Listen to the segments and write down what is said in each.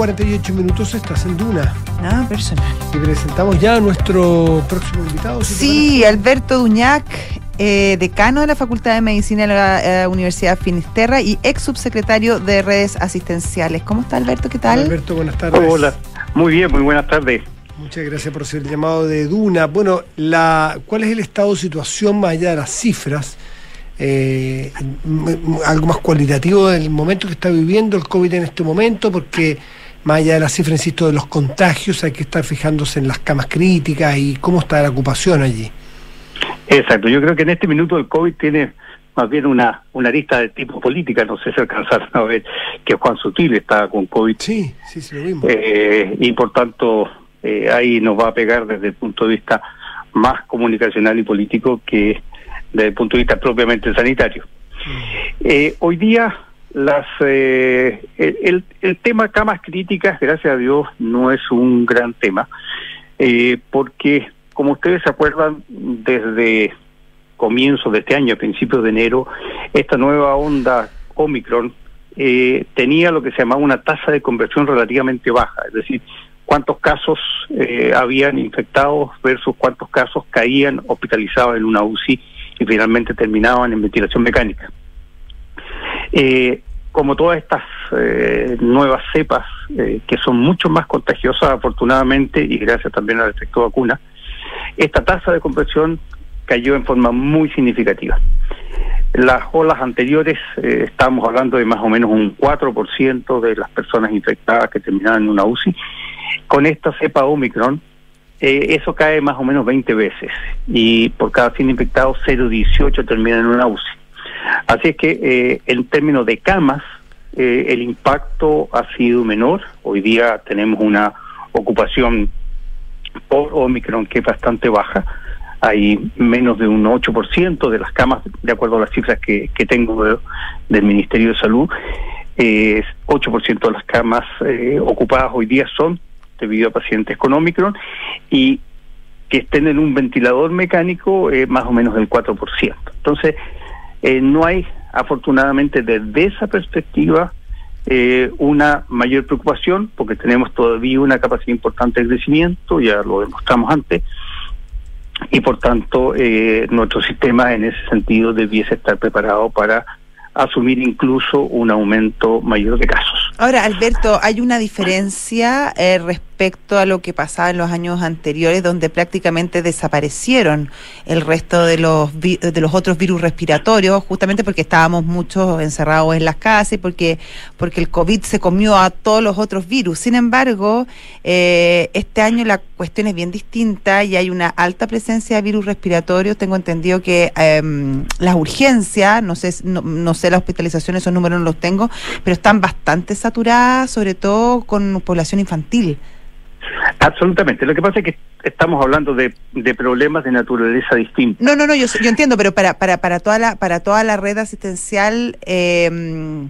48 minutos estás en Duna. Nada personal. Y presentamos ya a nuestro próximo invitado. sí, Alberto Duñac, eh, decano de la Facultad de Medicina de la eh, Universidad Finisterra y ex subsecretario de redes asistenciales. ¿Cómo está Alberto? ¿Qué tal? Alberto, buenas tardes. Hola, muy bien, muy buenas tardes. Muchas gracias por ser el llamado de Duna. Bueno, la, ¿cuál es el estado de situación más allá de las cifras? Eh, algo más cualitativo del momento que está viviendo el COVID en este momento, porque más allá de las cifras, insisto, de los contagios, hay que estar fijándose en las camas críticas y cómo está la ocupación allí. Exacto, yo creo que en este minuto el COVID tiene más bien una, una lista de tipo política, no sé si alcanzaron a ver que Juan Sutil está con COVID. Sí, sí, sí, lo vimos. Eh, y por tanto, eh, ahí nos va a pegar desde el punto de vista más comunicacional y político que desde el punto de vista propiamente sanitario. Eh, hoy día las eh, el, el, tema camas críticas, gracias a Dios, no es un gran tema, eh, porque como ustedes se acuerdan, desde comienzo de este año, a principios de enero, esta nueva onda Omicron eh, tenía lo que se llamaba una tasa de conversión relativamente baja, es decir, cuántos casos eh, habían infectados versus cuántos casos caían hospitalizados en una UCI y finalmente terminaban en ventilación mecánica. Eh, como todas estas eh, nuevas cepas, eh, que son mucho más contagiosas afortunadamente y gracias también al efecto vacuna, esta tasa de compresión cayó en forma muy significativa. Las olas anteriores, eh, estábamos hablando de más o menos un 4% de las personas infectadas que terminaban en una UCI. Con esta cepa Omicron, eso cae más o menos 20 veces y por cada 100 infectados 0,18 termina en una UCI. Así es que eh, en términos de camas, eh, el impacto ha sido menor. Hoy día tenemos una ocupación por Omicron que es bastante baja. Hay menos de un 8% de las camas, de acuerdo a las cifras que, tengo de, del Ministerio de Salud. Eh, 8% de las camas eh, ocupadas hoy día son debido a pacientes con Omicron y que estén en un ventilador mecánico eh, más o menos del 4%. Entonces, eh, no hay, afortunadamente, desde esa perspectiva, eh, una mayor preocupación, porque tenemos todavía una capacidad importante de crecimiento, ya lo demostramos antes, y por tanto, eh, nuestro sistema en ese sentido debiese estar preparado para asumir incluso un aumento mayor de casos. Ahora, Alberto, ¿hay una diferencia eh, respecto a lo que pasaba en los años anteriores, donde prácticamente desaparecieron el resto de los de los otros virus respiratorios, justamente porque estábamos muchos encerrados en las casas y porque, porque el COVID se comió a todos los otros virus? Sin embargo, eh, este año la cuestión es bien distinta y hay una alta presencia de virus respiratorios. Tengo entendido que eh, las urgencias, no sé, no, no sé la hospitalización, esos números no los tengo, pero están bastante saturadas, sobre todo con población infantil. Absolutamente. Lo que pasa es que estamos hablando de, de problemas de naturaleza distinta. No, no, no, yo, yo entiendo, pero para, para, para, toda, la, para toda la red asistencial eh,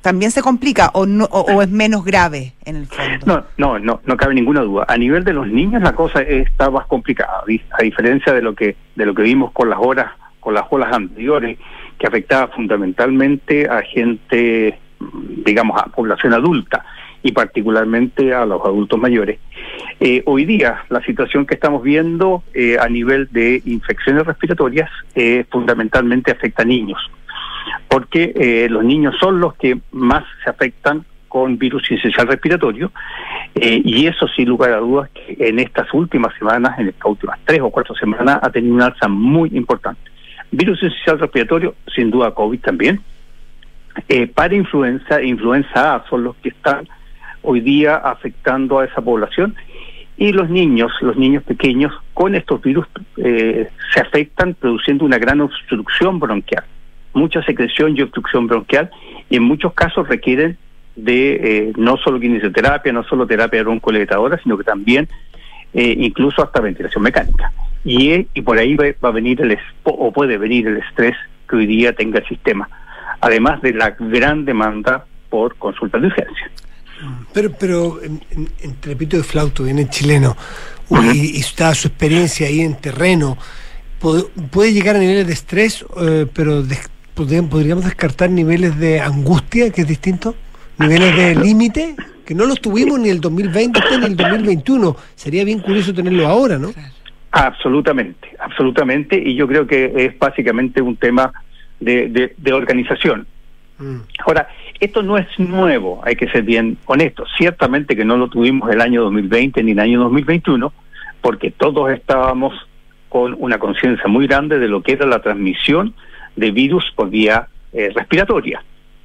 también se complica o, no, o, o, es menos grave en el fondo. No, no, no, no cabe ninguna duda. A nivel de los niños la cosa está más complicada, a diferencia de lo que de lo que vimos con las horas, con las olas anteriores, que afectaba fundamentalmente a gente, digamos, a población adulta y particularmente a los adultos mayores. Eh, hoy día la situación que estamos viendo eh, a nivel de infecciones respiratorias eh, fundamentalmente afecta a niños, porque los niños son los que más se afectan con virus esencial respiratorio y eso sin lugar a dudas que en estas últimas semanas, en estas últimas tres o cuatro semanas ha tenido una alza muy importante. Virus esencial respiratorio, sin duda COVID también. Para influenza, influenza A son los que están hoy día afectando a esa población y los niños, los niños pequeños con estos virus eh, se afectan produciendo una gran obstrucción bronquial, mucha secreción y obstrucción bronquial y en muchos casos requieren de eh, no solo kinesioterapia, no solo terapia broncoletadora, sino que también eh, incluso hasta ventilación mecánica. Y, y por ahí va, va, a venir el o puede venir el estrés que hoy día tenga el sistema, además de la gran demanda por consultas de urgencia. Pero, pero entre pito de flauto, viene chileno, uh -huh. y, y está su experiencia ahí en terreno, ¿puede, puede llegar a niveles de estrés, eh, pero de, podríamos descartar niveles de angustia, que es distinto? ¿Niveles de límite? que no los tuvimos ni el 2020 ni el 2021. Sería bien curioso tenerlo ahora, ¿no? Absolutamente, absolutamente, y yo creo que es básicamente un tema de, de, organización. Mm. Ahora, esto no es nuevo, hay que ser bien honestos. Ciertamente que no lo tuvimos el año 2020 ni el año 2021, porque todos estábamos con una conciencia muy grande de lo que era la transmisión de virus por vía eh, respiratoria.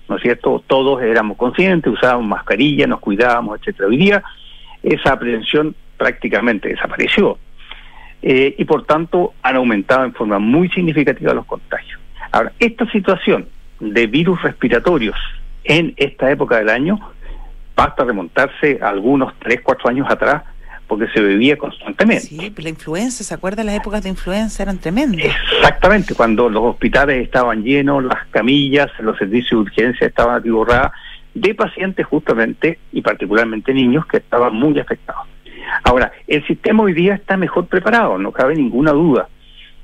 ¿No es cierto? Todos éramos conscientes, usábamos mascarilla, nos cuidábamos, etcétera. Hoy día esa aprehensión prácticamente desapareció. Eh, y por tanto han aumentado en forma muy significativa los contagios. Ahora, esta situación de virus respiratorios en esta época del año basta remontarse a algunos 3, 4 años atrás porque se bebía constantemente. Sí, la influenza, ¿se acuerdan? Las épocas de influenza eran tremendas. Exactamente, cuando los hospitales estaban llenos, las camillas, los servicios de urgencia estaban atiborradas de pacientes justamente y particularmente niños que estaban muy afectados. Ahora, el sistema hoy día está mejor preparado, no cabe ninguna duda.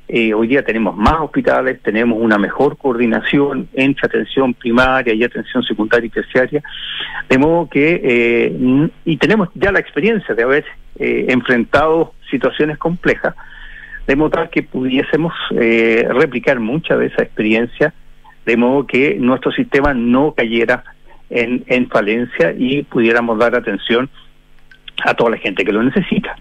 Eh, hoy día tenemos más hospitales, tenemos una mejor coordinación entre atención primaria y atención secundaria y terciaria, de modo que, eh, y tenemos ya la experiencia de haber eh, enfrentado situaciones complejas, de modo que pudiésemos replicar mucha de esa experiencia, de modo que nuestro sistema no cayera en, en falencia y pudiéramos dar atención a toda la gente que lo necesita.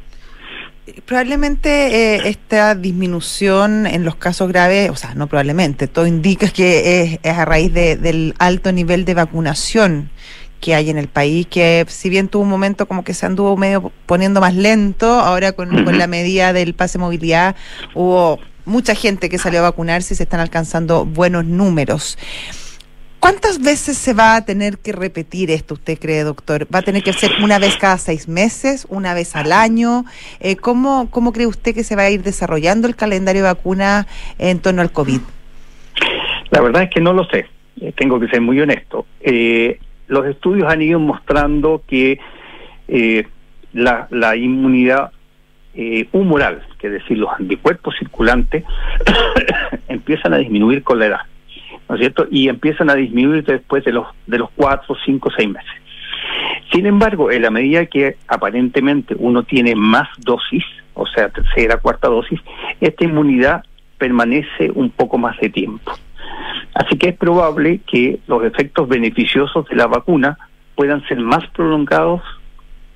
Probablemente eh, esta disminución en los casos graves, o sea, no probablemente, todo indica que es, a raíz del alto nivel de vacunación que hay en el país, que si bien tuvo un momento como que se anduvo medio poniendo más lento, ahora con, con la medida del pase movilidad hubo mucha gente que salió a vacunarse y se están alcanzando buenos números. ¿Cuántas veces se va a tener que repetir esto, usted cree, doctor? ¿Va a tener que ser una vez cada seis meses, una vez al año? Eh, ¿cómo, ¿Cómo cree usted que se va a ir desarrollando el calendario de vacuna en torno al COVID? La verdad es que no lo sé, eh, tengo que ser muy honesto. Eh, los estudios han ido mostrando que la, la inmunidad humoral, que es decir, los anticuerpos circulantes, empiezan a disminuir con la edad. ¿No es cierto? Y empiezan a disminuir después de los de los cuatro, cinco, seis meses. Sin embargo, en la medida que aparentemente uno tiene más dosis, o sea, tercera, cuarta dosis, esta inmunidad permanece un poco más de tiempo. Así que es probable que los efectos beneficiosos de la vacuna puedan ser más prolongados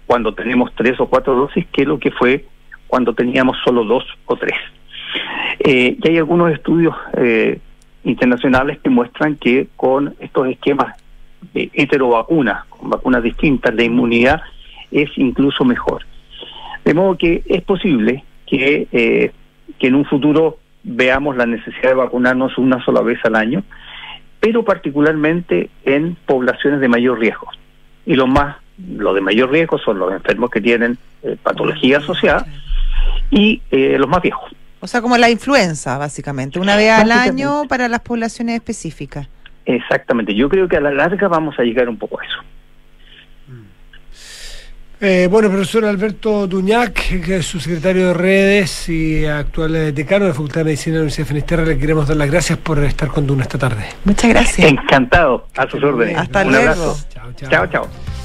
cuando tenemos tres o cuatro dosis que lo que fue cuando teníamos solo dos o tres. Eh, y hay algunos estudios eh, internacionales que muestran que con estos esquemas de heterovacunas, con vacunas distintas, la inmunidad es incluso mejor. De modo que es posible que, eh, que en un futuro veamos la necesidad de vacunarnos una sola vez al año, pero particularmente en poblaciones de mayor riesgo. Y lo más, lo de mayor riesgo son los enfermos que tienen eh, patología asociada y eh, los más viejos. O sea, como la influenza, básicamente, una vez al año para las poblaciones específicas. Exactamente, yo creo que a la larga vamos a llegar un poco a eso. Eh, bueno, profesor Alberto Duñac, que es su secretario de redes y actual decano de la Facultad de Medicina de la Universidad de Finisterre, le queremos dar las gracias por estar con Duna esta tarde. Muchas gracias. Encantado, a sus órdenes. Hasta luego. chao. chao. chao.